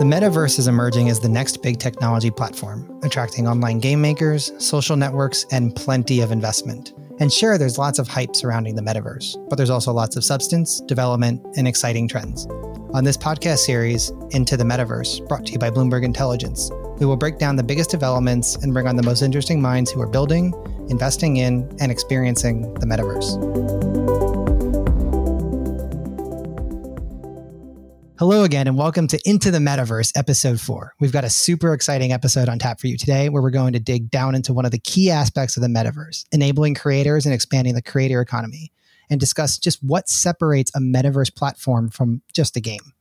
The metaverse is emerging as the next big technology platform, attracting online game makers, social networks, and plenty of investment. And sure, there's lots of hype surrounding the metaverse, but there's also lots of substance, development, and exciting trends. On this podcast series, Into the Metaverse, brought to you by Bloomberg Intelligence, we will break down the biggest developments and bring on the most interesting minds who are building, investing in, and experiencing the metaverse. Hello again, and welcome to Into the Metaverse, episode four. We've got a super exciting episode on tap for you today where we're going to dig down into one of the key aspects of the metaverse, enabling creators and expanding the creator economy, and discuss just what separates a metaverse platform from just a game.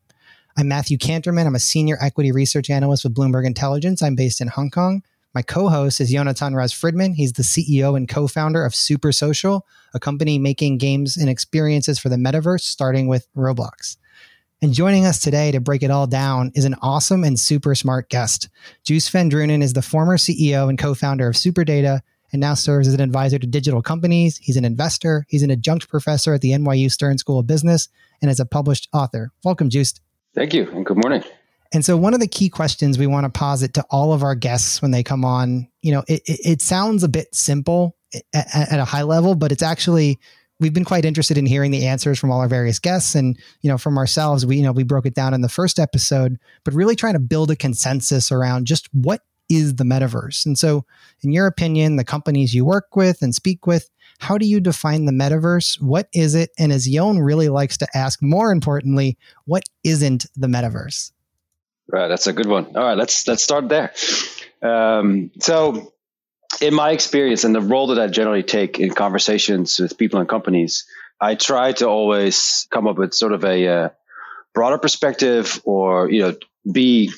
I'm Matthew Kanterman. I'm a senior equity research analyst with Bloomberg Intelligence. I'm based in Hong Kong. My co-host is Yonatan Raz Fridman. He's the CEO and co-founder of Super Social, a company making games and experiences for the metaverse, starting with Roblox. And joining us today to break it all down is an awesome and super smart guest. Joost van Dreunen is the former CEO and co-founder of SuperData and now serves as an advisor to digital companies. He's an investor. He's an adjunct professor at the NYU Stern School of Business and is a published author. Welcome, Joost. Thank you, and good morning. And so, one of the key questions we want to posit to all of our guests when they come on, you know, it, it, it sounds a bit simple at, at, a high level, but it's actually we've been quite interested in hearing the answers from all our various guests and you know from ourselves we you know we broke it down in the first episode but really trying to build a consensus around just what is the metaverse? And so in your opinion the companies you work with and speak with how do you define the metaverse? What is it? And as Yon really likes to ask more importantly what isn't the metaverse? Right that's a good one. All right let's let's start there. Um, so in my experience and the role that I generally take in conversations with people and companies, I try to always come up with sort of a uh, broader perspective or, you know, be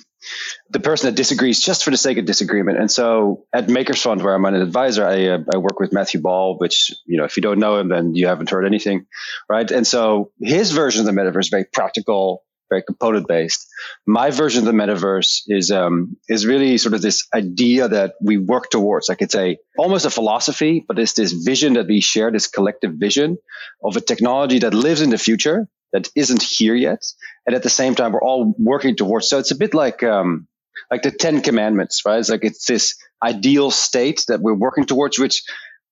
the person that disagrees just for the sake of disagreement. And so at Makers Fund, where I'm an advisor, I, uh, I work with Matthew Ball, which, you know, if you don't know him, then you haven't heard anything, right? And so his version of the metaverse is very practical, very component based. My version of the metaverse is um, is really sort of this idea that we work towards. Like it's a almost a philosophy, but it's this vision that we share, this collective vision of a technology that lives in the future that isn't here yet, and at the same time we're all working towards. So it's a bit like um, like the Ten Commandments, right? It's like it's this ideal state that we're working towards, which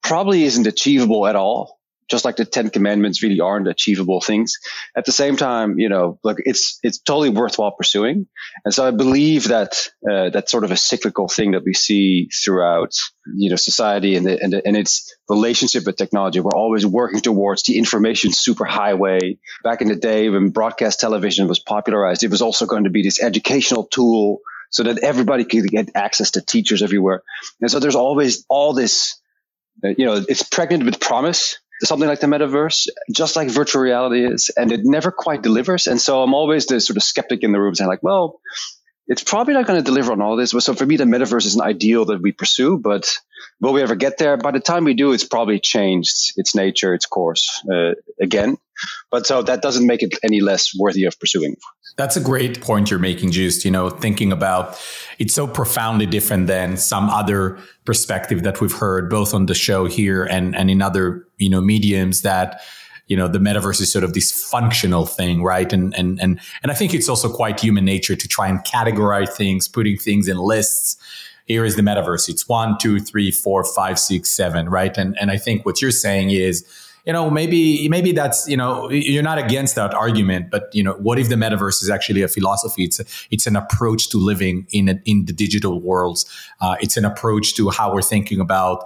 probably isn't achievable at all just like the Ten Commandments really aren't achievable things. At the same time, you know, look, it's it's totally worthwhile pursuing. And so I believe that uh, that's sort of a cyclical thing that we see throughout, you know, society and the, and, the, and its relationship with technology. We're always working towards the information superhighway. Back in the day when broadcast television was popularized, it was also going to be this educational tool so that everybody could get access to teachers everywhere. And so there's always all this, uh, you know, it's pregnant with promise something like the metaverse, just like virtual reality is, and it never quite delivers. And so I'm always the sort of skeptic in the room saying like, well, it's probably not going to deliver on all this. So for me, the metaverse is an ideal that we pursue, but will we ever get there? By the time we do, it's probably changed its nature, its course uh, again. But so that doesn't make it any less worthy of pursuing. That's a great point you're making, Joost, You know, thinking about it's so profoundly different than some other perspective that we've heard both on the show here and, and in other, you know, mediums that you know the metaverse is sort of this functional thing right? And and and and i think it's also quite human nature to try and categorize things putting things in lists. Here is the metaverse. It's one two three four five six seven right? And and i think what you're saying is you know maybe maybe that's you know you're not against that argument but you know what if the metaverse is actually a philosophy? It's a, it's an approach to living in a, in the digital worlds. Uh, it's an approach to how we're thinking about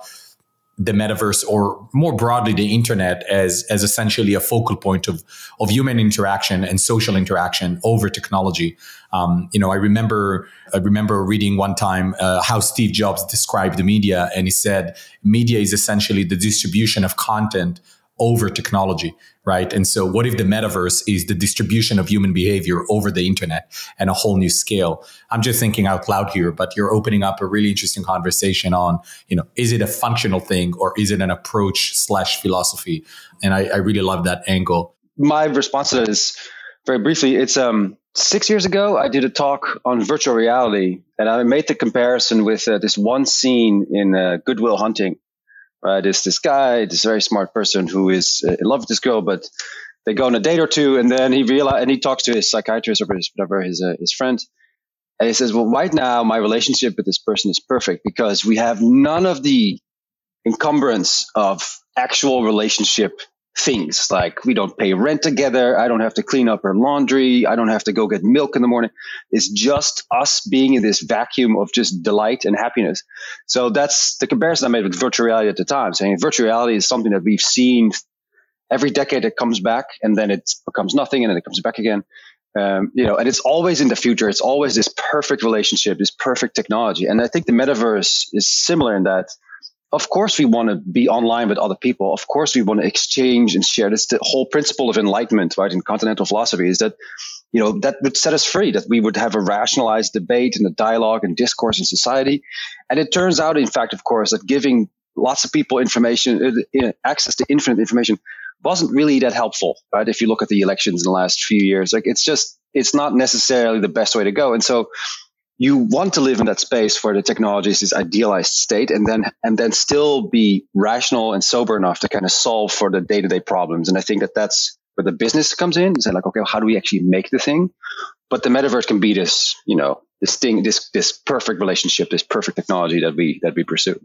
the metaverse or more broadly the internet as as essentially a focal point of of human interaction and social interaction over technology. Um, you know i remember i remember reading one time uh, how steve jobs described the media and he said media is essentially the distribution of content over technology, right? And so, what if the metaverse is the distribution of human behavior over the internet and a whole new scale? I'm just thinking out loud here, but you're opening up a really interesting conversation on, you know, is it a functional thing or is it an approach slash philosophy? And I, I really love that angle. My response to that is very briefly. It's um six years ago. I did a talk on virtual reality, and I made the comparison with uh, this one scene in uh, Good Will Hunting right? It's this guy, this very smart person who is uh, in love with this girl, but they go on a date or two, and then he realize and he talks to his psychiatrist or his whatever his uh, his friend, and he says, "Well, right now my relationship with this person is perfect because we have none of the encumbrance of actual relationship things like we don't pay rent together. I don't have to clean up her laundry. I don't have to go get milk in the morning. It's just us being in this vacuum of just delight and happiness. So that's the comparison I made with virtual reality at the time, saying virtual reality is something that we've seen every decade. It comes back and then it becomes nothing and then it comes back again. Um, you know, and it's always in the future. It's always this perfect relationship, this perfect technology. And I think the metaverse is similar in that of course we want to be online with other people. Of course we want to exchange and share. That's the whole principle of enlightenment right in continental philosophy is that you know that would set us free that we would have a rationalized debate and a dialogue and discourse in society. And it turns out in fact of course that giving lots of people information uh, access to infinite information wasn't really that helpful right if you look at the elections in the last few years. Like it's just it's not necessarily the best way to go. And so you want to live in that space where the technology is this idealized state and then and then still be rational and sober enough to kind of solve for the day-to-day problems. And i think that that's where the business comes in. Is like okay how do we actually make the thing? But the metaverse can be this you know this thing this this perfect relationship this perfect technology that we that we pursue.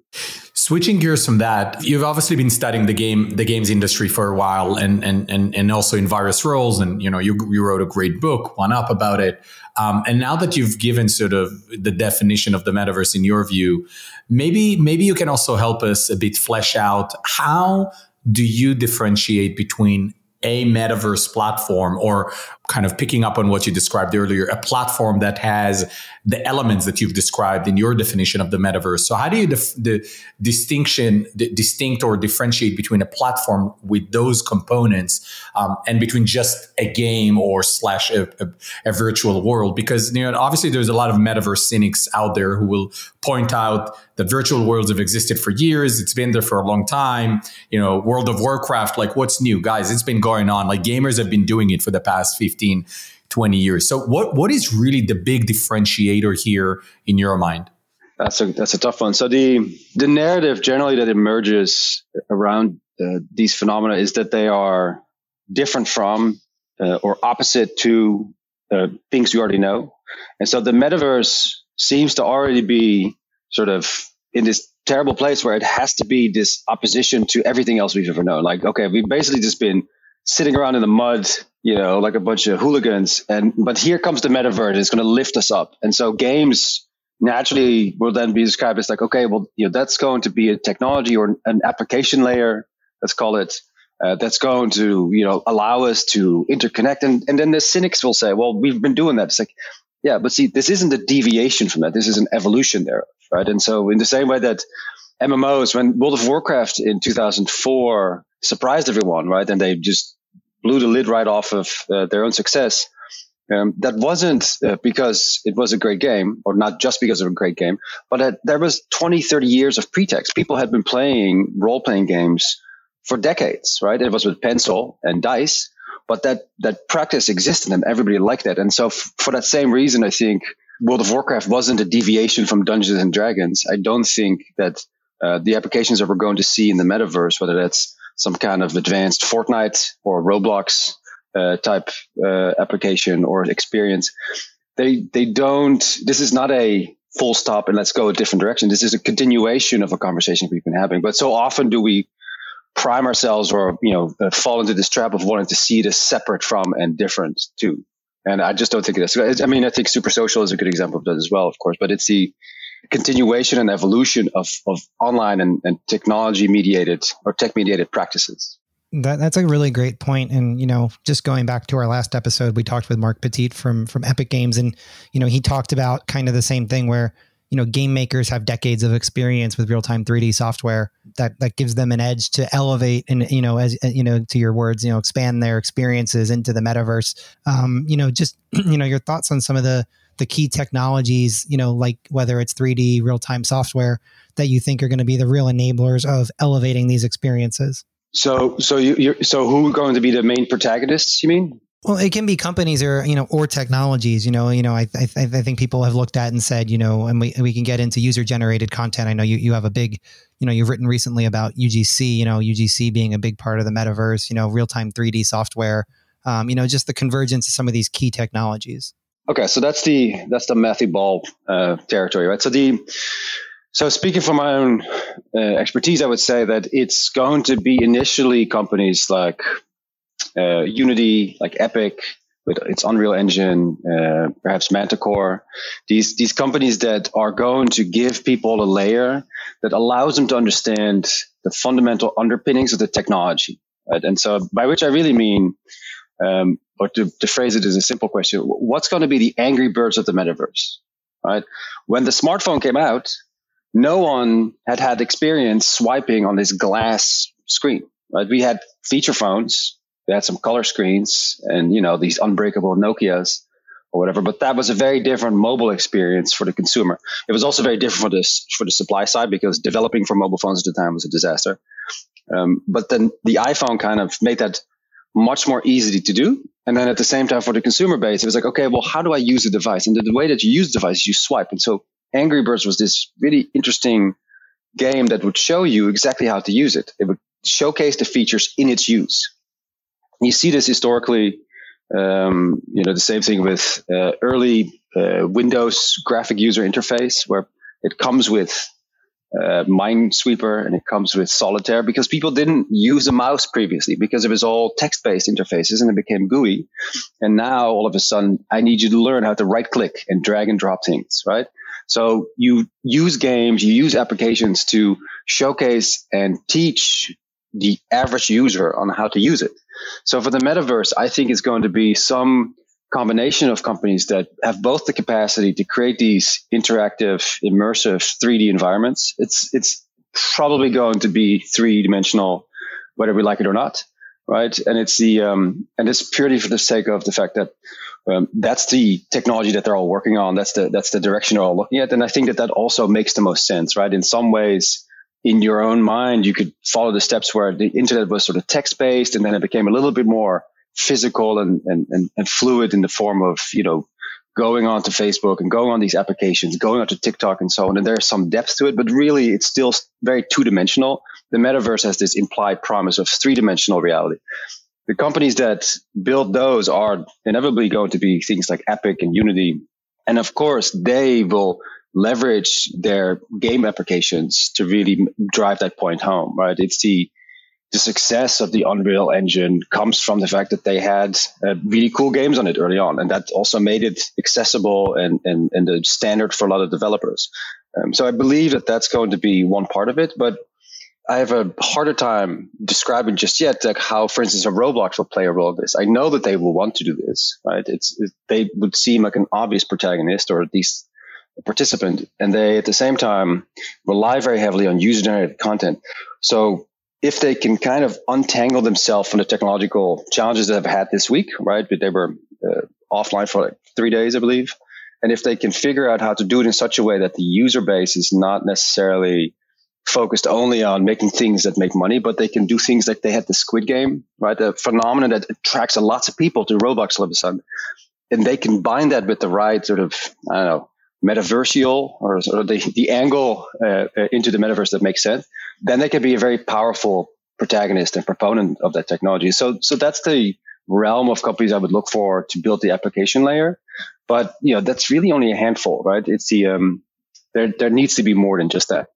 Switching gears from that you've obviously been studying the game the games industry for a while and and and, and also in various roles. And you know you, you wrote a great book one up about it. Um, and now that you've given sort of the definition of the metaverse in your view maybe maybe you can also help us a bit flesh out how do you differentiate between a metaverse platform or kind of picking up on what you described earlier, a platform that has the elements that you've described in your definition of the metaverse. So how do you def- the distinction, the distinct or differentiate between a platform with those components um, and between just a game or slash a, a, a, virtual world? Because you know, obviously there's a lot of metaverse cynics out there who will point out that virtual worlds have existed for years. It's been there for a long time. You know, World of Warcraft, like what's new, guys? It's been going on. Like gamers have been doing it for the past 15 15, 20 years. So what what is really the big differentiator here in your mind? That's a that's a tough one. So the the narrative generally that emerges around uh, these phenomena is that they are different from uh, or opposite to uh, things you already know, and so the metaverse seems to already be sort of in this terrible place where it has to be this opposition to everything else we've ever known. Like, okay, we've basically just been sitting around in the mud, you know, like a bunch of hooligans. And but here comes the metaverse. It's going to lift us up. And so games naturally will then be described as like, okay, well, you know, that's going to be a technology or an application layer. Let's call it. Uh, that's going to you know allow us to interconnect and, and then the cynics will say well we've been doing that it's like yeah but see this isn't a deviation from that this is an evolution there right and so in the same way that mmos when world of warcraft in 2004 surprised everyone right and they just blew the lid right off of uh, their own success. Um, that wasn't uh, because it was a great game, or not just because of a great game, but that there was 20, 30 years of pretext. People had been playing role playing games for decades, right? It was with pencil and dice, but that, that practice existed and everybody liked it. And so, f- for that same reason, I think World of Warcraft wasn't a deviation from Dungeons and Dragons. I don't think that uh, the applications that we're going to see in the metaverse, whether that's some kind of advanced Fortnite or Roblox uh, type uh, application or experience. They they don't. This is not a full stop and let's go a different direction. This is a continuation of a conversation we've been having. But so often do we prime ourselves or you know uh, fall into this trap of wanting to see it as separate from and different too. And I just don't think it is. I mean, I think super social is a good example of that as well, of course. But it's the continuation and evolution of, of online and, and technology mediated or tech mediated practices. That, that's a really great point. And, you know, just going back to our last episode, we talked with Marc Petit from, from Epic Games and, you know, he talked about kind of the same thing where, you know, game makers have decades of experience with real time 3D software that, that gives them an edge to elevate and, you know, as, you know, to your words, you know, expand their experiences into the metaverse. Um, you know, just, you know, your thoughts on some of the, the key technologies, you know, like whether it's 3D real time software that you think are going to be the real enablers of elevating these experiences? So, so you, you're, so who are going to be the main protagonists? You mean? Well, it can be companies or you know or technologies. You know, you know, I I, I think people have looked at and said, you know, and we we can get into user generated content. I know you you have a big, you know, you've written recently about UGC. You know, UGC being a big part of the metaverse. You know, real time 3D software. Um, you know, just the convergence of some of these key technologies. Okay, so that's the that's the Matthew Ball uh, territory, right? So the so speaking from my own uh, expertise, I would say that it's going to be initially companies like uh, Unity, like Epic, with its Unreal Engine, uh, perhaps Manticore. These these companies that are going to give people a layer that allows them to understand the fundamental underpinnings of the technology. Right? And so, by which I really mean, um, or to, to phrase it as a simple question, what's going to be the Angry Birds of the metaverse? Right? When the smartphone came out, no one had had experience swiping on this glass screen. Right? We had feature phones we had some color screens and, you know, these unbreakable Nokias or whatever. But that was a very different mobile experience for the consumer. It was also very different for the for the supply side because developing for mobile phones at the time was a disaster. Um, but then the iPhone kind of made that much more easy to do. And then at the same time, for the consumer base, it was like, okay, well, how do I use the device? And the, the way that you use the device, you swipe. And so Angry Birds was this really interesting game that would show you exactly how to use it. It would showcase the features in its use. You see this historically. Um, you know, the same thing with uh, early uh, Windows graphic user interface, where it comes with uh, Minesweeper and it comes with Solitaire because people didn't use a mouse previously because it was all text based interfaces and it became GUI. And now all of a sudden, I need you to learn how to right click and drag and drop things, right? So you use games, you use applications to showcase and teach the average user on how to use it. So for the metaverse, I think it's going to be some combination of companies that have both the capacity to create these interactive, immersive 3D environments. It's it's probably going to be three dimensional, whether we like it or not, right? And it's the um, and it's purely for the sake of the fact that um, that's the technology that they're all working on. That's the that's the direction they're all looking at, and I think that that also makes the most sense, right? In some ways, in your own mind, you could follow the steps where the internet was sort of text based and then it became a little bit more physical and, and, and, and fluid in the form of, you know, going on to Facebook and going on these applications, going on to TikTok and so on. And there's some depth to it, but really it's still very two dimensional. The metaverse has this implied promise of three dimensional reality. The companies that build those are inevitably going to be things like Epic and Unity. And of course, they will leverage their game applications to really drive that point home, right? It's the the success of the Unreal Engine comes from the fact that they had uh, really cool games on it early on, and that also made it accessible and and, and the standard for a lot of developers. Um, so I believe that that's going to be one part of it, but I have a harder time describing just yet like how, for instance, a Roblox will play a role in this. I know that they will want to do this, right? It's it, they would seem like an obvious protagonist, or at least a participant and they at the same time rely very heavily on user generated content. So if they can kind of untangle themselves from the technological challenges that have had this week, right? But they were uh, offline for like three days, I believe. And if they can figure out how to do it in such a way that the user base is not necessarily focused only on making things that make money, but they can do things like they had the Squid Game, right? The phenomenon that attracts lots of people to Roblox all of a sudden. And they can bind that with the right sort of, I don't know, metaversial or the, the angle uh, uh, into the metaverse that makes sense, then they can be a very powerful protagonist and proponent of that technology. So, so that's the realm of companies I would look for to build the application layer. But you know, that's really only a handful, right? It's the um, there there needs to be more than just that.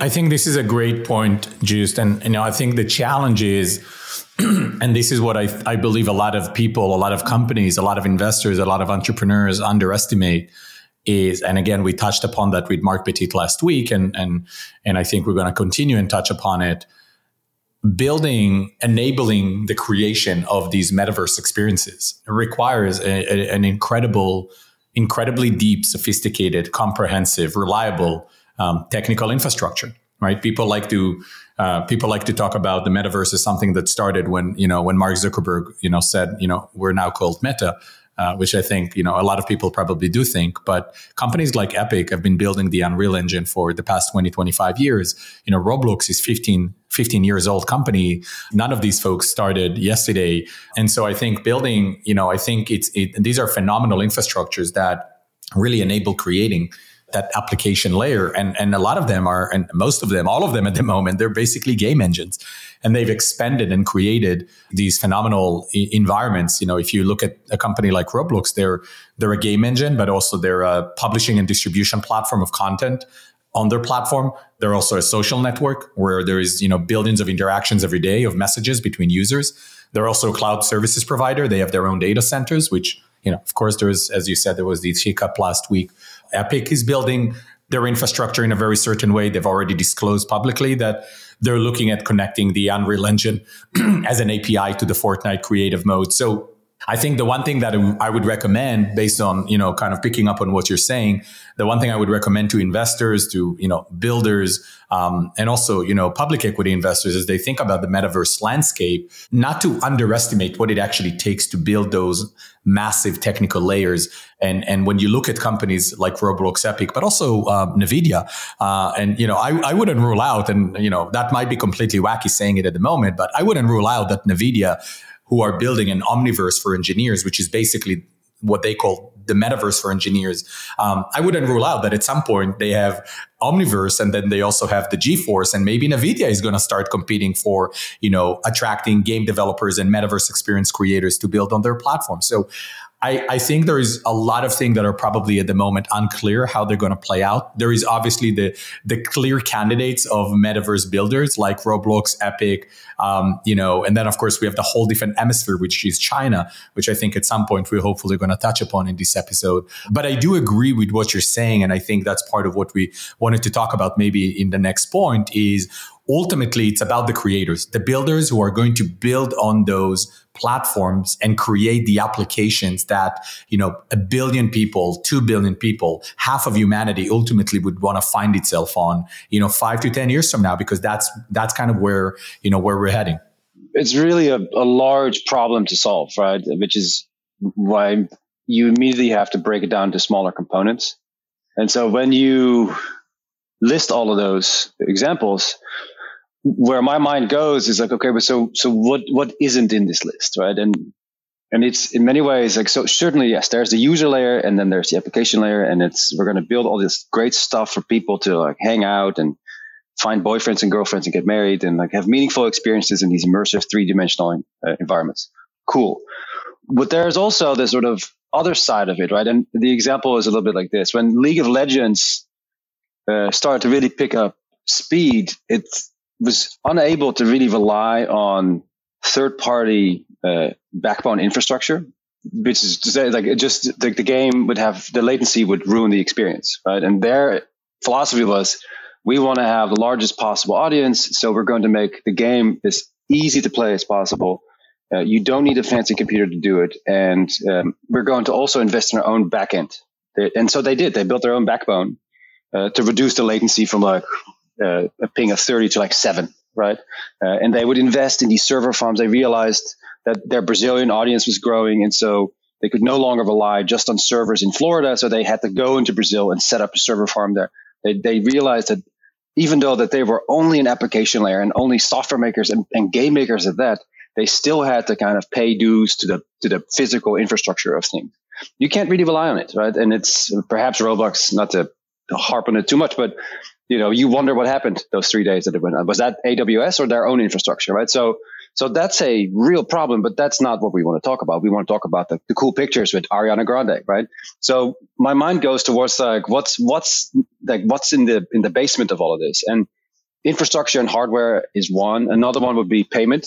I think this is a great point, Joost. And you know, I think the challenge is, and this is what I, I believe a lot of people, a lot of companies, a lot of investors, a lot of entrepreneurs underestimate is, and again, we touched upon that with Marc Petit last week, and and and I think we're going to continue and touch upon it. Building, enabling the creation of these metaverse experiences requires a, a, an incredible, incredibly deep, sophisticated, comprehensive, reliable um, technical infrastructure. Right? People like to uh, people like to talk about the metaverse as something that started when you know when Mark Zuckerberg you know said you know we're now called Meta uh, which I think you know a lot of people probably do think. But companies like Epic have been building the Unreal Engine for the past 20, 25 years. You know, Roblox is 15, 15 years old company. None of these folks started yesterday, and so I think building, you know, I think it's it, these are phenomenal infrastructures that really enable creating that application layer. And, and a lot of them are, and most of them, all of them at the moment, they're basically game engines. And they've expanded and created these phenomenal I- environments. You know, if you look at a company like Roblox, they're, they're a game engine, but also they're a publishing and distribution platform of content on their platform. They're also a social network where there is, you know, billions of interactions every day of messages between users. They're also a cloud services provider. They have their own data centers, which, you know, of course, there is, as you said, there was the hiccup last week Epic is building their infrastructure in a very certain way. They've already disclosed publicly that they're looking at connecting the Unreal Engine as an API to the Fortnite creative mode. So I think the one thing that I would recommend based on, you know, kind of picking up on what you're saying, the one thing I would recommend to investors, to, you know, builders, um, and also, you know, public equity investors as they think about the metaverse landscape, not to underestimate what it actually takes to build those massive technical layers. And, and when you look at companies like Roblox Epic, but also uh, NVIDIA, uh, and, you know, I, I wouldn't rule out, and, you know, that might be completely wacky saying it at the moment, but I wouldn't rule out that NVIDIA who are building an omniverse for engineers, which is basically what they call the metaverse for engineers. Um, I wouldn't rule out that at some point they have Omniverse and then they also have the GeForce and maybe NVIDIA is going to start competing for, you know, attracting game developers and metaverse experience creators to build on their platform. So I, I, think there is a lot of things that are probably at the moment unclear how they're going to play out. There is obviously the the clear candidates of metaverse builders like Roblox, Epic, um, you know, and then of course we have the whole different hemisphere, which is China, which I think at some point we're hopefully going to touch upon in this episode. But I do agree with what you're saying, and I think that's part of what we wanted to talk about maybe in the next point is ultimately it's about the creators, the builders who are going to build on those platforms and create the applications that, you know, a billion people, 2 billion people, half of humanity ultimately would want to find itself on, you know, 5 to 10 years from now because that's that's kind of where, you know, where we're heading. It's really a, a large problem to solve, right? Which is why you immediately have to break it down to smaller components. And so when you list all of those examples, where my mind goes is like, okay, but so so what what isn't in this list, right? And and it's in many ways like so certainly yes, there's the user layer and then there's the application layer, and it's we're going to build all this great stuff for people to like hang out and find boyfriends and girlfriends and get married and like have meaningful experiences in these immersive three dimensional uh, environments. Cool. But there's also the sort of other side of it, right? And the example is a little bit like this: when League of Legends uh, started to really pick up speed, it's was unable to really rely on third party uh, backbone infrastructure, which is to say, like just like the game would have the latency would ruin the experience, right? And their philosophy was, we want to have the largest possible audience, so we're going to make the game as easy to play as possible. Uh, you don't need a fancy computer to do it, and um, we're going to also invest in our own backend. They, and so they did. They built their own backbone uh, to reduce the latency from like a ping of 30 to like seven, right? Uh, and they would invest in these server farms. They realized that their Brazilian audience was growing. And so they could no longer rely just on servers in Florida. So they had to go into Brazil and set up a server farm there. They, they realized that even though that they were only an application layer and only software makers and, and game makers at that, they still had to kind of pay dues to the to the physical infrastructure of things. You can't really rely on it, right? And it's perhaps Roblox, not to harp on it too much, but you know, you wonder what happened those three days that it went on. Was that AWS or their own infrastructure, right? So, so that's a real problem, but that's not what we want to talk about. We want to talk about the, the cool pictures with Ariana Grande, right? So my mind goes towards like, what's, what's like, what's in the, in the basement of all of this? And infrastructure and hardware is one. Another one would be payment,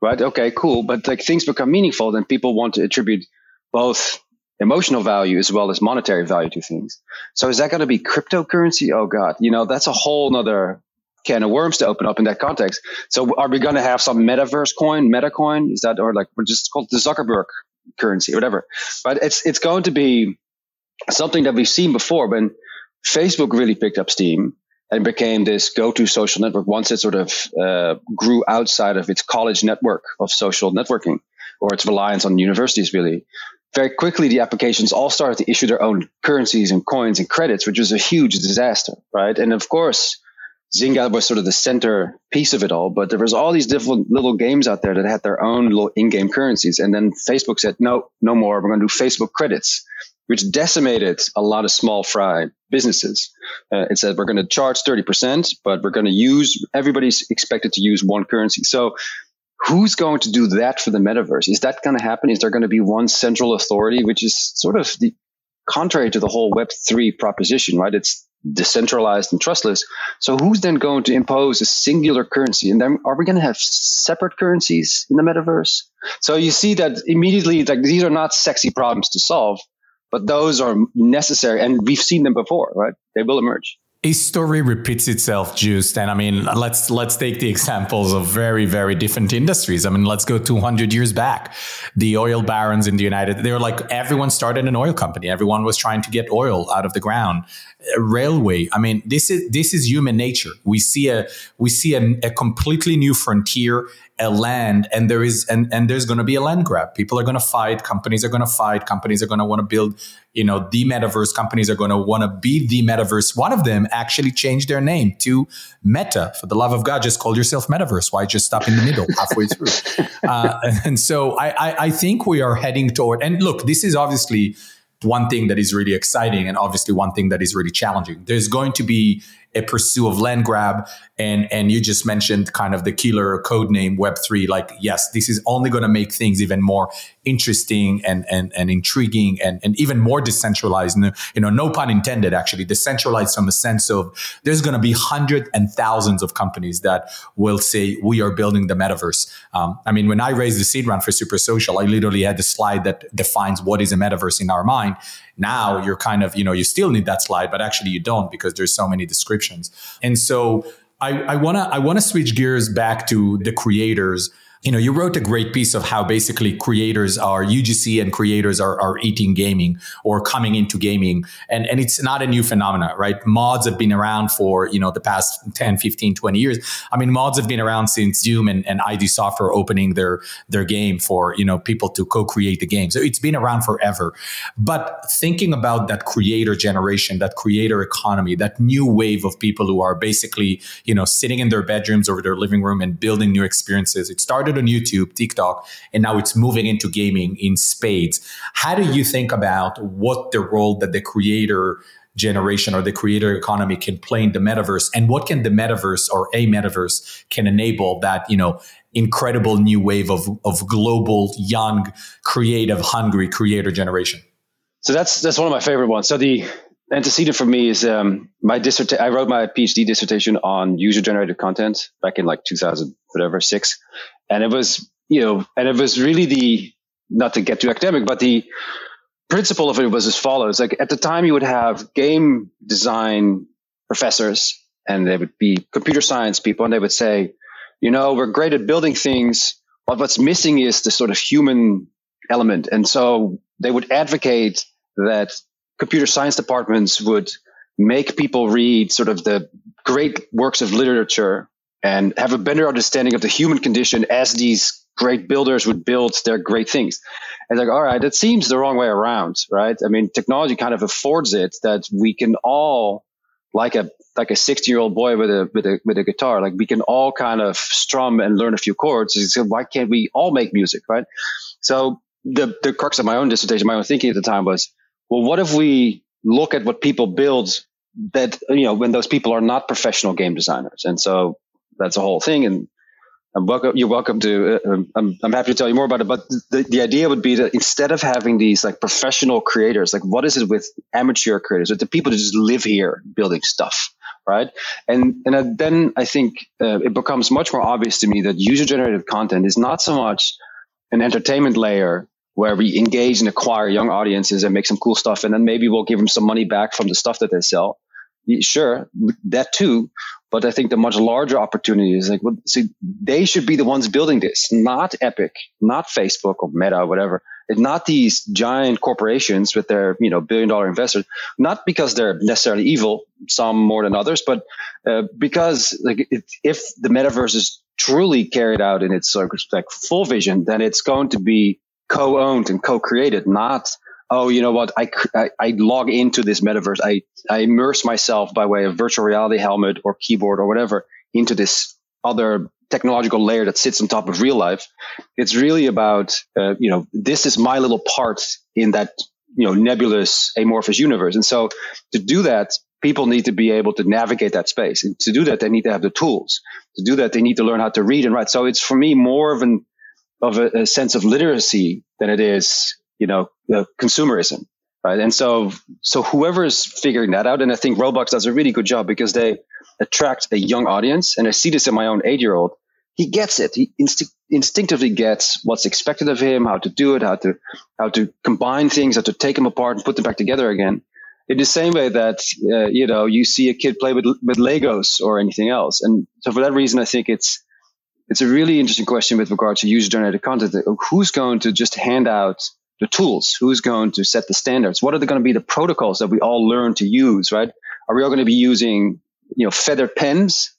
right? Okay, cool. But like things become meaningful, then people want to attribute both emotional value as well as monetary value to things. So is that going to be cryptocurrency? Oh God, you know, that's a whole nother can of worms to open up in that context. So are we going to have some metaverse coin, meta coin? Is that, or like we're just called the Zuckerberg currency or whatever, but it's, it's going to be something that we've seen before when Facebook really picked up steam and became this go-to social network once it sort of uh, grew outside of its college network of social networking or its reliance on universities really very quickly the applications all started to issue their own currencies and coins and credits, which was a huge disaster, right? And of course, Zynga was sort of the center piece of it all, but there was all these different little games out there that had their own little in-game currencies. And then Facebook said, no, no more. We're going to do Facebook credits, which decimated a lot of small fry businesses. Uh, it said, we're going to charge 30%, but we're going to use, everybody's expected to use one currency. So who's going to do that for the metaverse? Is that going to happen? Is there going to be one central authority, which is sort of the contrary to the whole Web3 proposition, right? It's decentralized and trustless. So who's then going to impose a singular currency? And then are we going to have separate currencies in the metaverse? So you see that immediately, like these are not sexy problems to solve, but those are necessary. And we've seen them before, right? They will emerge story repeats itself Joost and i mean let's let's take the examples of very very different industries. I mean let's go 200 years back. The oil barons in the united they were like everyone started an oil company. Everyone was trying to get oil out of the ground. A railway i mean this is this is human nature. We see a we see a, a completely new frontier a land and there is and, and there's going to be a land grab. People are going to fight companies are going to fight companies are going to want to build you know the metaverse companies are going to want to be the metaverse. One of them actually changed their name to meta. For the love of god just call yourself metaverse. Why just stop in the middle halfway through? Uh, and so I, I i think we are heading toward and look this is obviously one thing that is really exciting and obviously one thing that is really challenging. There's going to be a pursuit of land grab. And and you just mentioned kind of the killer code name web3 like yes this is only going to make things even more interesting and and, and intriguing and, and even more decentralized. And, you know no pun intended actually. Decentralized from a sense of there's going to be hundreds and thousands of companies that will say we are building the metaverse. Um, i mean when i raised the seed round for super social i literally had the slide that defines what is a metaverse in our mind now you're kind of, you know, you still need that slide, but actually you don't because there's so many descriptions. And so I, I wanna I wanna switch gears back to the creators you know, you wrote a great piece of how basically creators are UGC and creators are, are eating gaming or coming into gaming. And, and it's not a new phenomenon, right? Mods have been around for, you know, the past 10, 15, 20 years. I mean, mods have been around since Doom and, and ID Software opening their, their game for, you know, people to co-create the game. So it's been around forever. But thinking about that creator generation, that creator economy, that new wave of people who are basically, you know, sitting in their bedrooms or their living room and building new experiences. It started started on YouTube, TikTok, and now it's moving into gaming in spades. How do you think about what the role that the creator generation or the creator economy can play in the metaverse and what can the metaverse or a metaverse can enable that, you know, incredible new wave of, of global, young, creative, hungry creator generation? So that's that's one of my favorite ones. So the antecedent for me is um, my dissertation. I wrote my PhD dissertation on user generated content back in like 2000, whatever, six. And it was, you know, and it was really the, not to get too academic, but the principle of it was as follows. Like at the time you would have game design professors and they would be computer science people and they would say, you know, we're great at building things, but what's missing is the sort of human element. And so they would advocate that computer science departments would make people read sort of the great works of literature and have a better understanding of the human condition as these great builders would build their great things. And like, all right, that seems the wrong way around, right? I mean, technology kind of affords it that we can all, like a like a 60 year old boy with a with a with a guitar, like we can all kind of strum and learn a few chords. So why can't we all make music, right? So the the crux of my own dissertation, my own thinking at the time was, well, what if we look at what people build that you know when those people are not professional game designers, and so that's a whole thing. And I'm welcome, you're welcome to. Uh, um, I'm, I'm happy to tell you more about it. But the, the idea would be that instead of having these like professional creators, like what is it with amateur creators, with the people that just live here building stuff, right? And and then I think uh, it becomes much more obvious to me that user generated content is not so much an entertainment layer where we engage and acquire young audiences and make some cool stuff, and then maybe we'll give them some money back from the stuff that they sell. Sure, that too. But I think the much larger opportunity is like, well, see, they should be the ones building this, not Epic, not Facebook or Meta, or whatever. It's not these giant corporations with their, you know, billion dollar investors, not because they're necessarily evil, some more than others, but uh, because like it, if the metaverse is truly carried out in its like full vision, then it's going to be co-owned and co-created, not oh, you know what? I, I, I, log into this metaverse. I, I immerse myself by way of virtual reality helmet or keyboard or whatever into this other technological layer that sits on top of real life. It's really about, uh, you know, this is my little part in that, you know, nebulous amorphous universe. And so to do that, people need to be able to navigate that space. And to do that, they need to have the tools. To do that, they need to learn how to read and write. So it's for me more of an, of a, a sense of literacy than it is you know, consumerism, right? And so, so whoever is figuring that out, and I think Roblox does a really good job because they attract a young audience. And I see this in my own eight year old. He gets it. He instinctively gets what's expected of him, how to do it, how to, how to combine things, how to take them apart and put them back together again. In the same way that, uh, you know, you see a kid play with, with Legos or anything else. And so for that reason, I think it's, it's a really interesting question with regard to user generated content. Who's going to just hand out the tools? Who's going to set the standards? What are going to be the protocols that we all learn to use, right? Are we all going to be using, you know, feather pens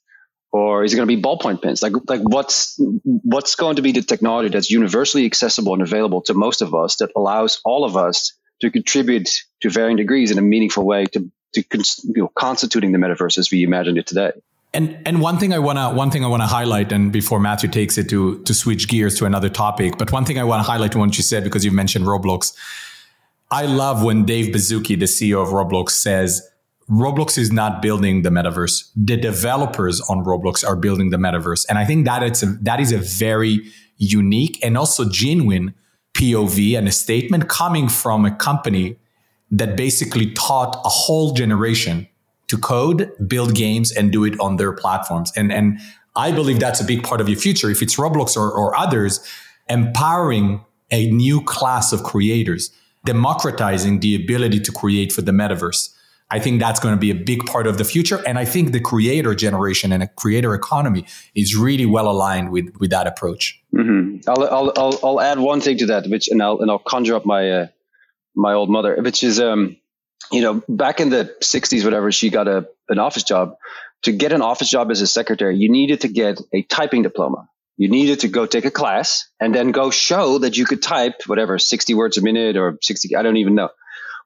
or is it going to be ballpoint pens? Like, like what's, what's going to be the technology that's universally accessible and available to most of us that allows all of us to contribute to varying degrees in a meaningful way to, to you know, constituting the metaverse as we imagine it today? And and one thing I wanna one thing I wanna highlight, and before Matthew takes it to to switch gears to another topic, but one thing I wanna highlight to what you said because you mentioned Roblox. I love when Dave Baszucki, the CEO of Roblox, says Roblox is not building the metaverse. The developers on Roblox are building the metaverse, and I think that it's a, that is a very unique and also genuine POV and a statement coming from a company that basically taught a whole generation to code, build games, and do it on their platforms. And and I believe that's a big part of your future. If it's Roblox or, or others, empowering a new class of creators, democratizing the ability to create for the metaverse. I think that's going to be a big part of the future. And I think the creator generation and a creator economy is really well aligned with, with that approach. Mm-hmm. I'll, I'll, I'll, I'll, add one thing to that, which, and I'll, and I'll conjure up my, uh, my old mother, which is, um, you know, back in the 60s, whatever, she got a, an office job. To get an office job as a secretary, you needed to get a typing diploma. You needed to go take a class and then go show that you could type whatever, 60 words a minute or 60, I don't even know.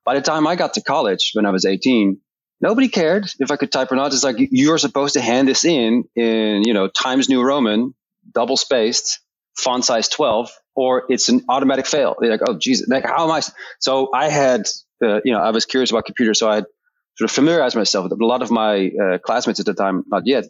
By the time I got to college when I was 18, nobody cared if I could type or not. It's like you're supposed to hand this in in, you know, Times New Roman, double spaced, font size 12, or it's an automatic fail. They're like, oh, Jesus, like, how am I? So I had you know, I was curious about computers, so I sort of familiarized myself with a lot of my uh, classmates at the time, not yet.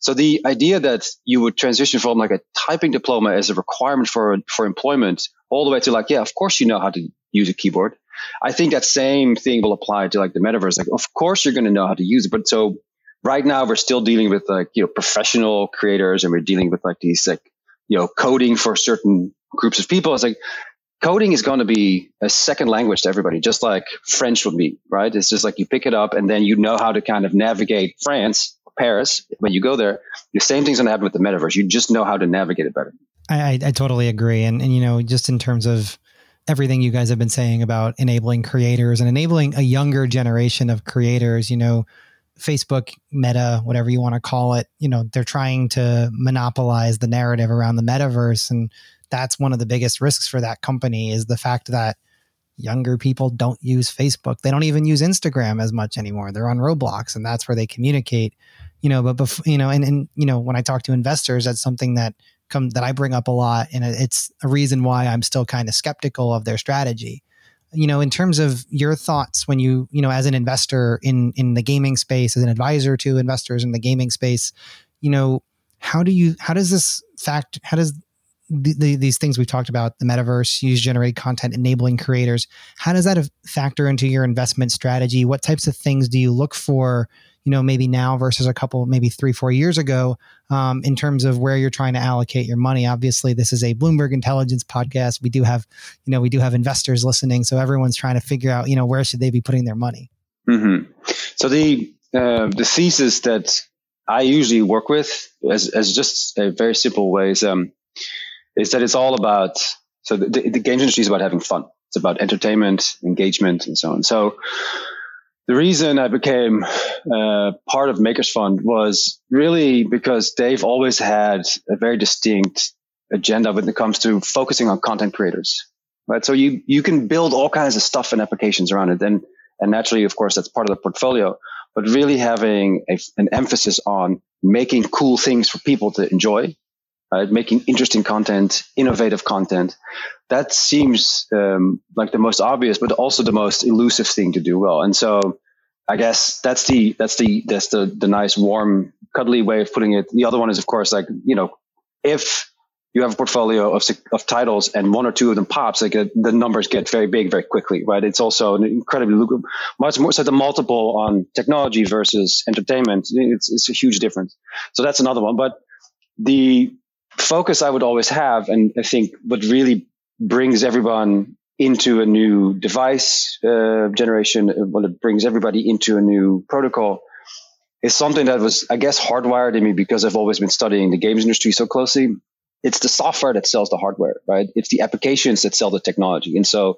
So the idea that you would transition from like a typing diploma as a requirement for for employment all the way to like, yeah, of course you know how to use a keyboard. I think that same thing will apply to like the metaverse. Like, of course you're going to know how to use it. But so right now we're still dealing with like, you know, professional creators and we're dealing with like these like, you know, coding for certain groups of people. It's like, coding is going to be a second language to everybody, just like French would be, right? It's just like you pick it up and then you know how to kind of navigate France, Paris when you go there. The same thing's going to happen with the metaverse. You just know how to navigate it better. I, I, I totally agree. And, and, you know, just in terms of everything you guys have been saying about enabling creators and enabling a younger generation of creators, you know, Facebook, Meta, whatever you want to call it, you know, they're trying to monopolize the narrative around the metaverse. And that's one of the biggest risks for that company is the fact that younger people don't use Facebook. They don't even use Instagram as much anymore. They're on Roblox and that's where they communicate, you know, but before, you know, and, and, you know, when I talk to investors, that's something that come that I bring up a lot. And it's a reason why I'm still kind of skeptical of their strategy. You know, in terms of your thoughts when you, you know, as an investor in, in the gaming space, as an advisor to investors in the gaming space, you know, how do you, how does this fact, how does the, the, these things we've talked about the metaverse use generated content enabling creators. How does that factor into your investment strategy? What types of things do you look for you know maybe now versus a couple maybe three four years ago um, in terms of where you're trying to allocate your money? Obviously this is a bloomberg intelligence podcast. We do have you know we do have investors listening so everyone's trying to figure out you know where should they be putting their money. Mm-hmm. so the uh, the thesis that i usually work with as, as just a very simple way is um, is that it's all about so the, the, games industry is about having fun. It's about entertainment, engagement, and so on. So the reason I became uh, part of Makers Fund was really because they've always had a very distinct agenda when it comes to focusing on content creators. right? So you you can build all kinds of stuff and applications around it, and and naturally, of course, that's part of the portfolio. But really having a, an emphasis on making cool things for people to enjoy, right? Making interesting content, innovative content. That seems um, like the most obvious, but also the most elusive thing to do well. And so, I guess that's the that's the that's the the nice, warm, cuddly way of putting it. The other one is, of course, like you know, if you have a portfolio of, of titles and one or two of them pops, like the numbers get very big very quickly, right? It's also an incredibly much more so the multiple on technology versus entertainment. It's, it's a huge difference. So that's another one. But the focus I would always have, and I think what really brings everyone into a new device uh, generation, what it brings everybody into a new protocol is something that was, I guess, hardwired in me because I've always been studying the games industry so closely it's the software that sells the hardware, right? It's the applications that sell the technology. And so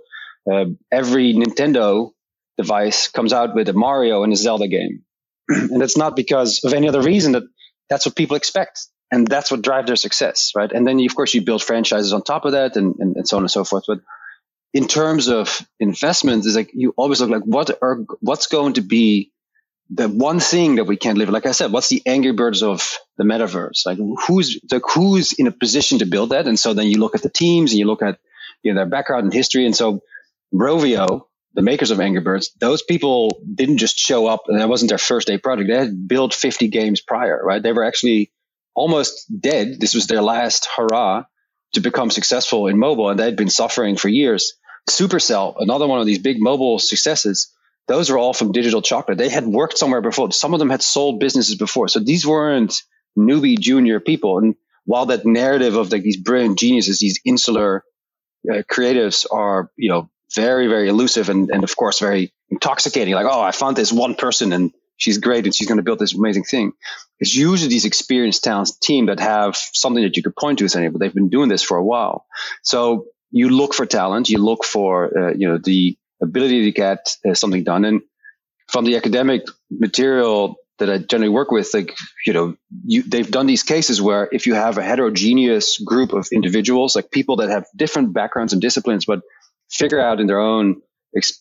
uh, every Nintendo device comes out with a Mario and a Zelda game. and it's not because of any other reason that that's what people expect. And that's what drives their success, right? And then, of course, you build franchises on top of that and, and, and so on and so forth. But in terms of investments, is like you always look like what are what's going to be the one thing that we can't live, like I said, what's the Angry Birds of the metaverse? Like who's like who's in a position to build that? And so then you look at the teams and you look at you know their background and history. And so Rovio, the makers of Angry Birds, those people didn't just show up and that wasn't their first day project. They had built 50 games prior, right? They were actually almost dead. This was their last hurrah to become successful in mobile, and they had been suffering for years. Supercell, another one of these big mobile successes, those are all from digital chocolate. They had worked somewhere before. Some of them had sold businesses before. So these weren't newbie junior people. And while that narrative of like these brilliant geniuses, these insular uh, creatives are, you know, very, very elusive and, and of course very intoxicating. Like, oh, I found this one person and she's great and she's going to build this amazing thing. It's usually these experienced talents team that have something that you could point to and say, but they've been doing this for a while. So you look for talent, you look for, uh, you know, the ability to get uh, something done. And from the academic material that I generally work with, like, you know, you, they've done these cases where if you have a heterogeneous group of individuals, like people that have different backgrounds and disciplines, but figure out in their own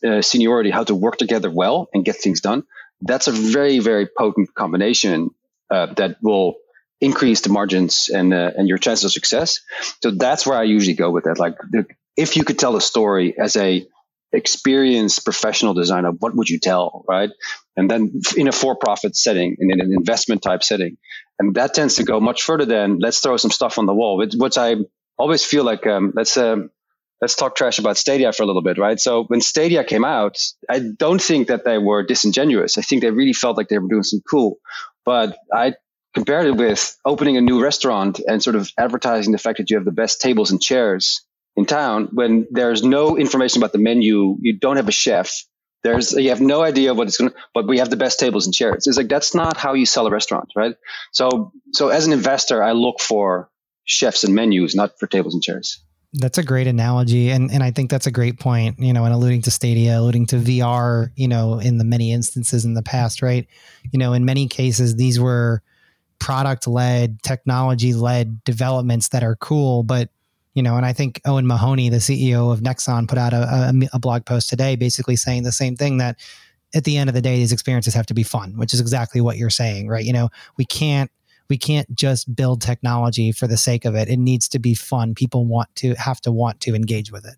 uh, seniority how to work together well and get things done, that's a very, very potent combination uh, that will increase the margins and uh, and your chances of success. So that's where I usually go with that. Like, if you could tell a story as a experienced professional designer, what would you tell, right? And then in a for-profit setting, in an investment type setting, and that tends to go much further than let's throw some stuff on the wall, which I always feel like um, let's um, let's talk trash about Stadia for a little bit, right? So when Stadia came out, I don't think that they were disingenuous. I think they really felt like they were doing some cool, but I compared it with opening a new restaurant and sort of advertising the fact that you have the best tables and chairs in town when there's no information about the menu. You don't have a chef. There's you have no idea what it's going to, but we have the best tables and chairs. It's like that's not how you sell a restaurant, right? So so as an investor, I look for chefs and menus, not for tables and chairs. That's a great analogy, and and I think that's a great point. You know, and alluding to Stadia, alluding to VR. You know, in the many instances in the past, right? You know, in many cases, these were product led, technology led developments that are cool, but you know, and I think Owen Mahoney, the CEO of Nexon, put out a, a, a, blog post today basically saying the same thing that at the end of the day, these experiences have to be fun, which is exactly what you're saying, right? You know, we can't we can't just build technology for the sake of it. It needs to be fun. People want to have to want to engage with it.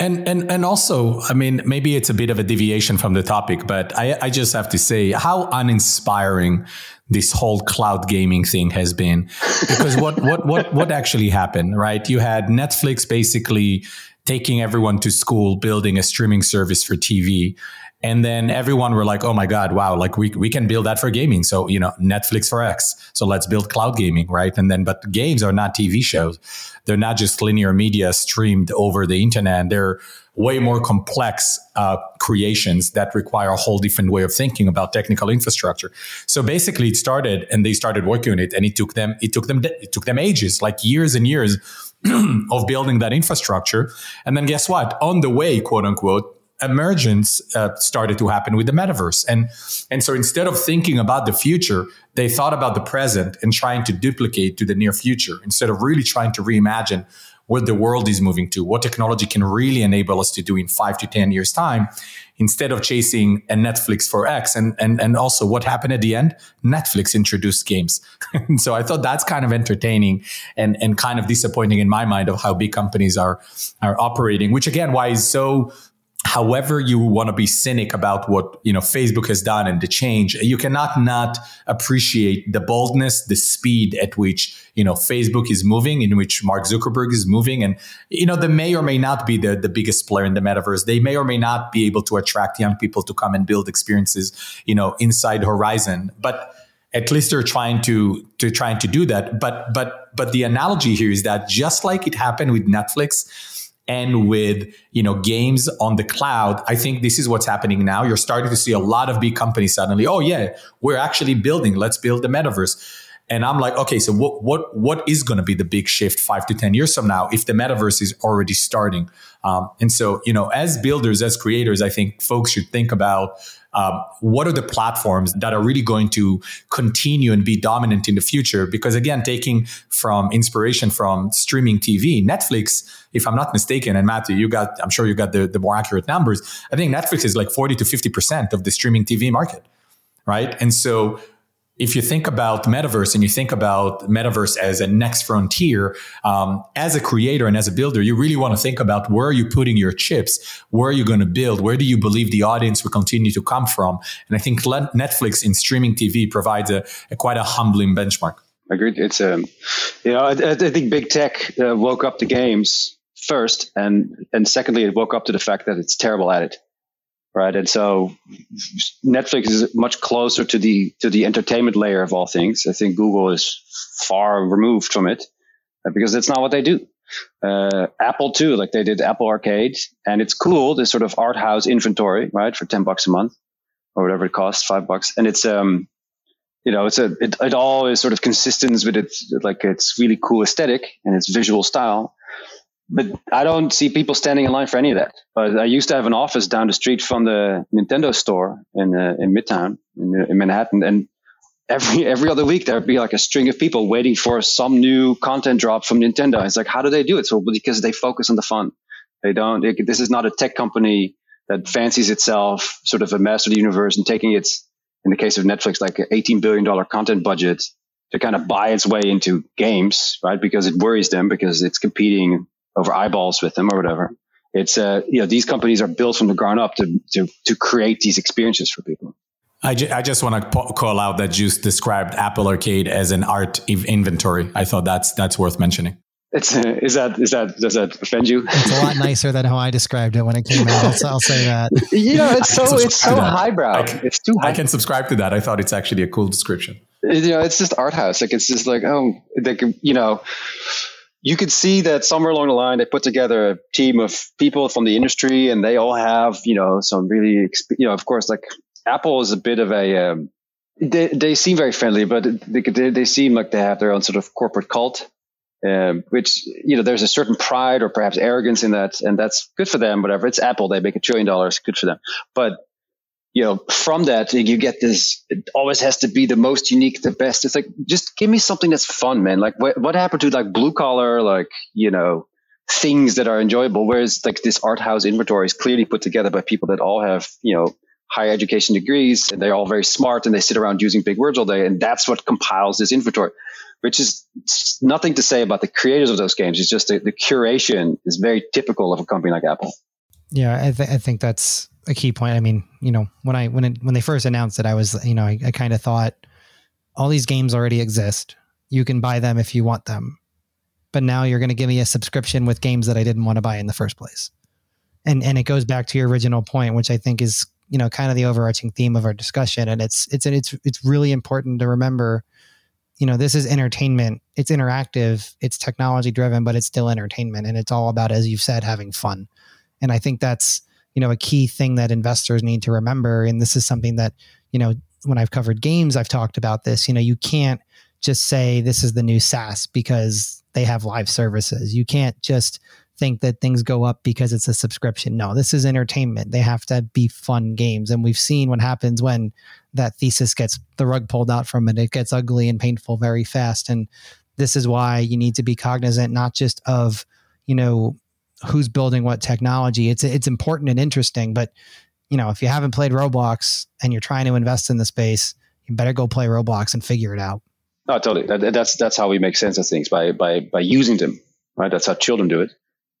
And and and also, I mean, maybe it's a bit of a deviation from the topic, but I, I just have to say how uninspiring this whole cloud gaming thing has been. Because what what what what actually happened, right? You had Netflix basically taking everyone to school, building a streaming service for TV. And then everyone were like, oh my God, wow, like we, we can build that for gaming. So, you know, Netflix for X. So let's build cloud gaming, right? And then, but games are not TV shows. They're not just linear media streamed over the internet. They're way more complex uh, creations that require a whole different way of thinking about technical infrastructure. So basically it started and they started working on it and it took them, it took them, it took them ages, like years and years of building that infrastructure. And then guess what? On the way, quote unquote, emergence uh, started to happen with the metaverse. And, and so instead of thinking about the future, they thought about the present and trying to duplicate to the near future instead of really trying to reimagine what the world is moving to, what technology can really enable us to do in five to 10 years time instead of chasing a Netflix for X. And, and, and also what happened at the end? Netflix introduced games. so I thought that's kind of entertaining and, and kind of disappointing in my mind of how big companies are, are operating, which again, why is so however you want to be cynic about what you know facebook has done and the change you cannot not appreciate the boldness the speed at which you know facebook is moving in which mark zuckerberg is moving. And you know they may or may not be the, the biggest player in the metaverse. They may or may not be able to attract young people to come and build experiences you know inside horizon. But at least they're trying to to trying to do that. But but but the analogy here is that just like it happened with netflix and with you know games on the cloud i think this is what's happening now. You're starting to see a lot of big companies suddenly oh yeah we're actually building. Let's build the metaverse and i'm like okay so what what what is going to be the big shift five to ten years from now if the metaverse is already starting um, and so you know as builders as creators i think folks should think about um, what are the platforms that are really going to continue and be dominant in the future? Because again, taking from inspiration from streaming TV, Netflix, if I'm not mistaken, and Matthew, you got, I'm sure you got the, the more accurate numbers. I think Netflix is like 40 to 50% of the streaming TV market. Right. And so if you think about metaverse and you think about metaverse as a next frontier, um, as a creator and as a builder, you really want to think about where are you putting your chips? Where are you going to build? Where do you believe the audience will continue to come from? And I think Netflix in streaming TV provides a, a quite a humbling benchmark. Agreed. It's um, you know, I, I think big tech uh, woke up the games first, and and secondly, it woke up to the fact that it's terrible at it right? And so Netflix is much closer to the to the entertainment layer of all things. I think Google is far removed from it uh, because it's not what they do. Uh, Apple too, like they did Apple Arcade, and it's cool. This sort of art house inventory, right, for ten bucks a month or whatever it costs, five bucks, and it's um, you know, it's a it, it all is sort of consistent with its like its really cool aesthetic and its visual style but I don't see people standing in line for any of that. But I used to have an office down the street from the Nintendo store in uh, in Midtown in, uh, in, Manhattan, and every every other week there'd be like a string of people waiting for some new content drop from Nintendo. It's like, how do they do it? So because they focus on the fun. They don't. They, this is not a tech company that fancies itself sort of a master of the universe and taking its, in the case of Netflix, like an eighteen billion dollar content budget to kind of buy its way into games, right? Because it worries them because it's competing over eyeballs with them or whatever. It's uh, you know these companies are built from the ground up to to to create these experiences for people. I, ju- I just want to po- call out that Joost described Apple Arcade as an art ev- inventory. I thought that's that's worth mentioning. It's uh, is that is that does that offend you? It's a lot nicer than how I described it when it came out. I'll, I'll say that. You know, it's so it's so highbrow. Can, it's too. High. I can subscribe to that. I thought it's actually a cool description. You know, it's just art house. Like it's just like oh, like you know you could see that somewhere along the line they put together a team of people from the industry and they all have you know some really you know of course like apple is a bit of a um, they, they seem very friendly but they, they seem like they have their own sort of corporate cult um, which you know there's a certain pride or perhaps arrogance in that and that's good for them whatever. It's apple they make a trillion dollars good for them. But you know, from that you get this. It always has to be the most unique, the best. It's like just give me something that's fun, man. Like what, what happened to like blue collar, like you know, things that are enjoyable. Whereas like this art house inventory is clearly put together by people that all have you know higher education degrees and they're all very smart and they sit around using big words all day, and that's what compiles this inventory. Which is nothing to say about the creators of those games. It's just the, the curation is very typical of a company like Apple. Yeah, I, th- I think that's a key point. I mean, you know, when I when it, when they first announced it, I was, you know, I, I kind of thought all these games already exist. You can buy them if you want them, but now you're going to give me a subscription with games that I didn't want to buy in the first place. And and it goes back to your original point, which I think is you know kind of the overarching theme of our discussion. And it's it's it's it's really important to remember. You know, this is entertainment. It's interactive. It's technology driven, but it's still entertainment, and it's all about, as you've said, having fun. And I think that's you know a key thing that investors need to remember and this is something that you know when i've covered games i've talked about this you know you can't just say this is the new SaaS because they have live services. You can't just think that things go up because it's a subscription. No, this is entertainment. They have to be fun games. And we've seen what happens when that thesis gets the rug pulled out from it. It gets ugly and painful very fast. And this is why you need to be cognizant not just of you know, who's building what technology. It's it's important and interesting, but you know, if you haven't played Roblox and you're trying to invest in the space, you better go play Roblox and figure it out. No, totally. That, that's that's how we make sense of things by by by using them. Right. That's how children do it.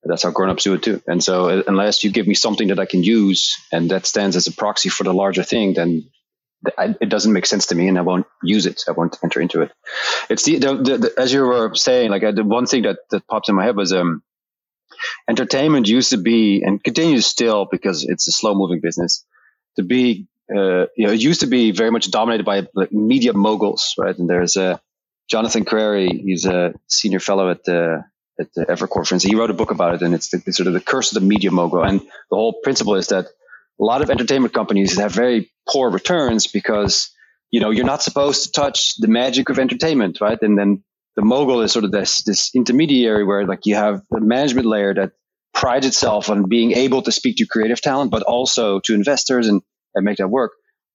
That's how grown-ups do it too. And so, uh, unless you give me something that I can use and that stands as a proxy for the larger thing, then it doesn't make sense to me, and I won't use it. I won't enter into it. It's the, the, the, the as you were saying, like the one thing that that pops in my head was um, entertainment used to be and continues still because it's a slow-moving business to be. Uh, you know, it used to be very much dominated by like, media moguls, right? And there's a uh, Jonathan Crary. He's a senior fellow at the at the Evercore Friends. He wrote a book about it, and it's the, sort of the curse of the media mogul. And the whole principle is that a lot of entertainment companies have very poor returns because you know you're not supposed to touch the magic of entertainment, right? And then the mogul is sort of this this intermediary where like you have the management layer that prides itself on being able to speak to creative talent, but also to investors and, and make that work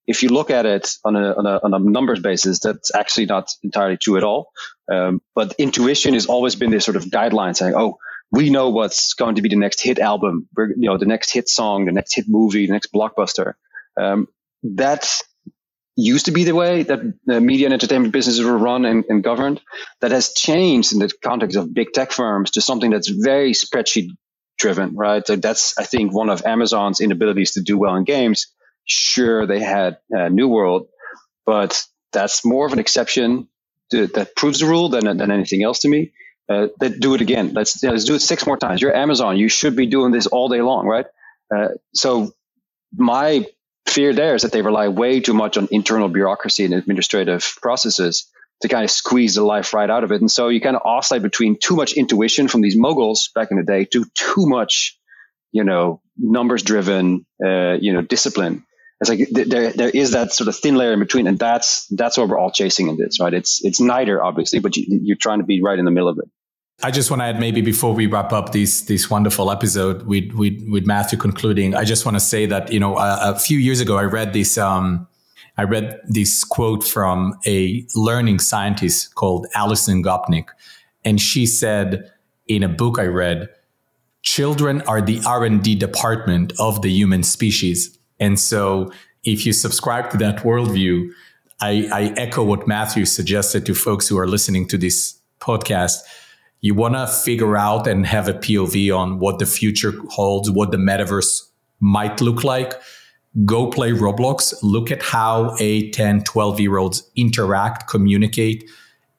if you look at it on a, on a, on a numbers basis, that's actually not entirely true at all. Um, but intuition has always been this sort of guideline saying, oh, we know what's going to be the next hit album, you know, the next hit song, the next hit movie, the next blockbuster. Um, used to be the way that the media and entertainment businesses were run and, and governed. That has changed in the context of big tech firms to something that's very spreadsheet driven, right? So that's, I think, one of Amazon's inabilities to do well in games Sure, they had uh, New World, but that's more of an exception to, that proves the rule than, than anything else to me. Uh, do it again. Let's let's do it six more times. You're Amazon. You should be doing this all day long, right? Uh, so my fear there is that they rely way too much on internal bureaucracy and administrative processes to kind of squeeze the life right out of it. And so you kind of oscillate between too much intuition from these moguls back in the day to too much, you know, numbers driven, uh, you know, discipline it's like there there is that sort of thin layer in between, and that's that's what we're all chasing in this, right? It's it's neither, obviously, but you, you're trying to be right in the middle of it. I just want to add maybe before we wrap up this this wonderful episode with with, with Matthew concluding, I just want to say that you know a, a few years ago I read this um, I read this quote from a learning scientist called Alison Gopnik, and she said in a book I read, "Children are the R and D department of the human species." And so if you subscribe to that worldview, I, I echo what Matthew suggested to folks who are listening to this podcast. You want to figure out and have a POV on what the future holds, what the metaverse might look like. Go play Roblox. Look at how a 10, 12 year olds interact, communicate,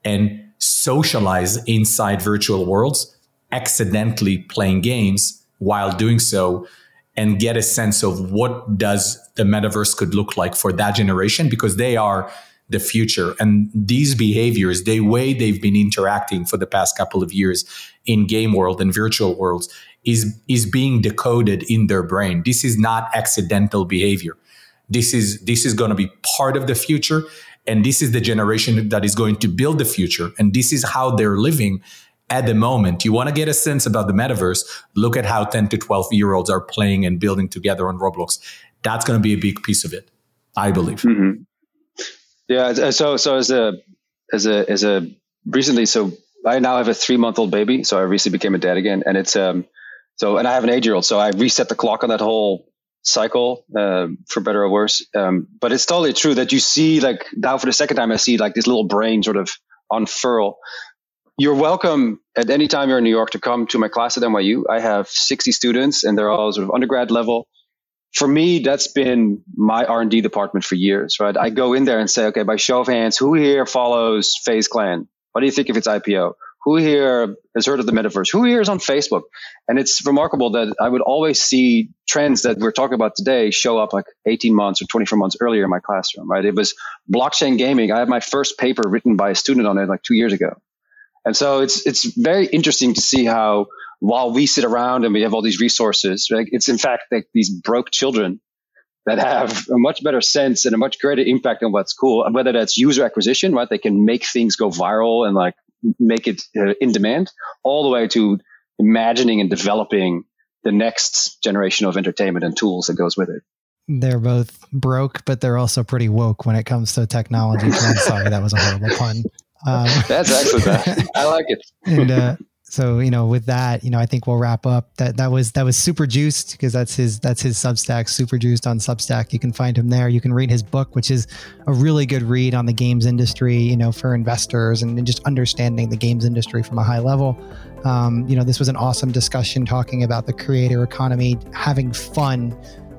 and socialize inside virtual worlds, accidentally playing games while doing so and get a sense of what does the metaverse could look like for that generation because they are the future and these behaviors the way they've been interacting for the past couple of years in game world and virtual worlds is is being decoded in their brain this is not accidental behavior this is this is going to be part of the future and this is the generation that is going to build the future and this is how they're living at the moment. You want to get a sense about the metaverse, look at how 10 to 12 year olds are playing and building together on Roblox. That's going to be a big piece of it, I believe. Mm-hmm. Yeah. So, so as a, as a, as a recently, so I now have a three month old baby. So I recently became a dad again and it's, um, so, and I have an eight year old. So I reset the clock on that whole cycle, uh, for better or worse. Um, but it's totally true that you see like now for the second time, I see like this little brain sort of unfurl you're welcome at any time you're in New York to come to my class at NYU. I have 60 students and they're all sort of undergrad level. For me, that's been my R&D department for years, right? I go in there and say, okay, by show of hands, who here follows FaZe Clan? What do you think if it's IPO? Who here has heard of the metaverse? Who here is on Facebook? And it's remarkable that I would always see trends that we're talking about today show up like 18 months or 24 months earlier in my classroom, right? It was blockchain gaming. I had my first paper written by a student on it like two years ago and so it's it's very interesting to see how while we sit around and we have all these resources, right, it's in fact like these broke children that have a much better sense and a much greater impact on what's cool. Whether that's user acquisition, right? They can make things go viral and like make it uh, in demand, all the way to imagining and developing the next generation of entertainment and tools that goes with it. They're both broke, but they're also pretty woke when it comes to technology. I'm sorry, that was a horrible pun. Um, That's excellent. I like it. and uh, so you know with that you know i think we'll wrap up. That that was that was SuperJoost because that's his that's his substack SuperJoost on substack. You can find him there. You can read his book which is a really good read on the games industry you know for investors and just understanding the games industry from a high level. Um, you know this was an awesome discussion talking about the creator economy having fun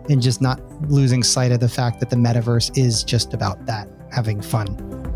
and just not losing sight of the fact that the metaverse is just about that having fun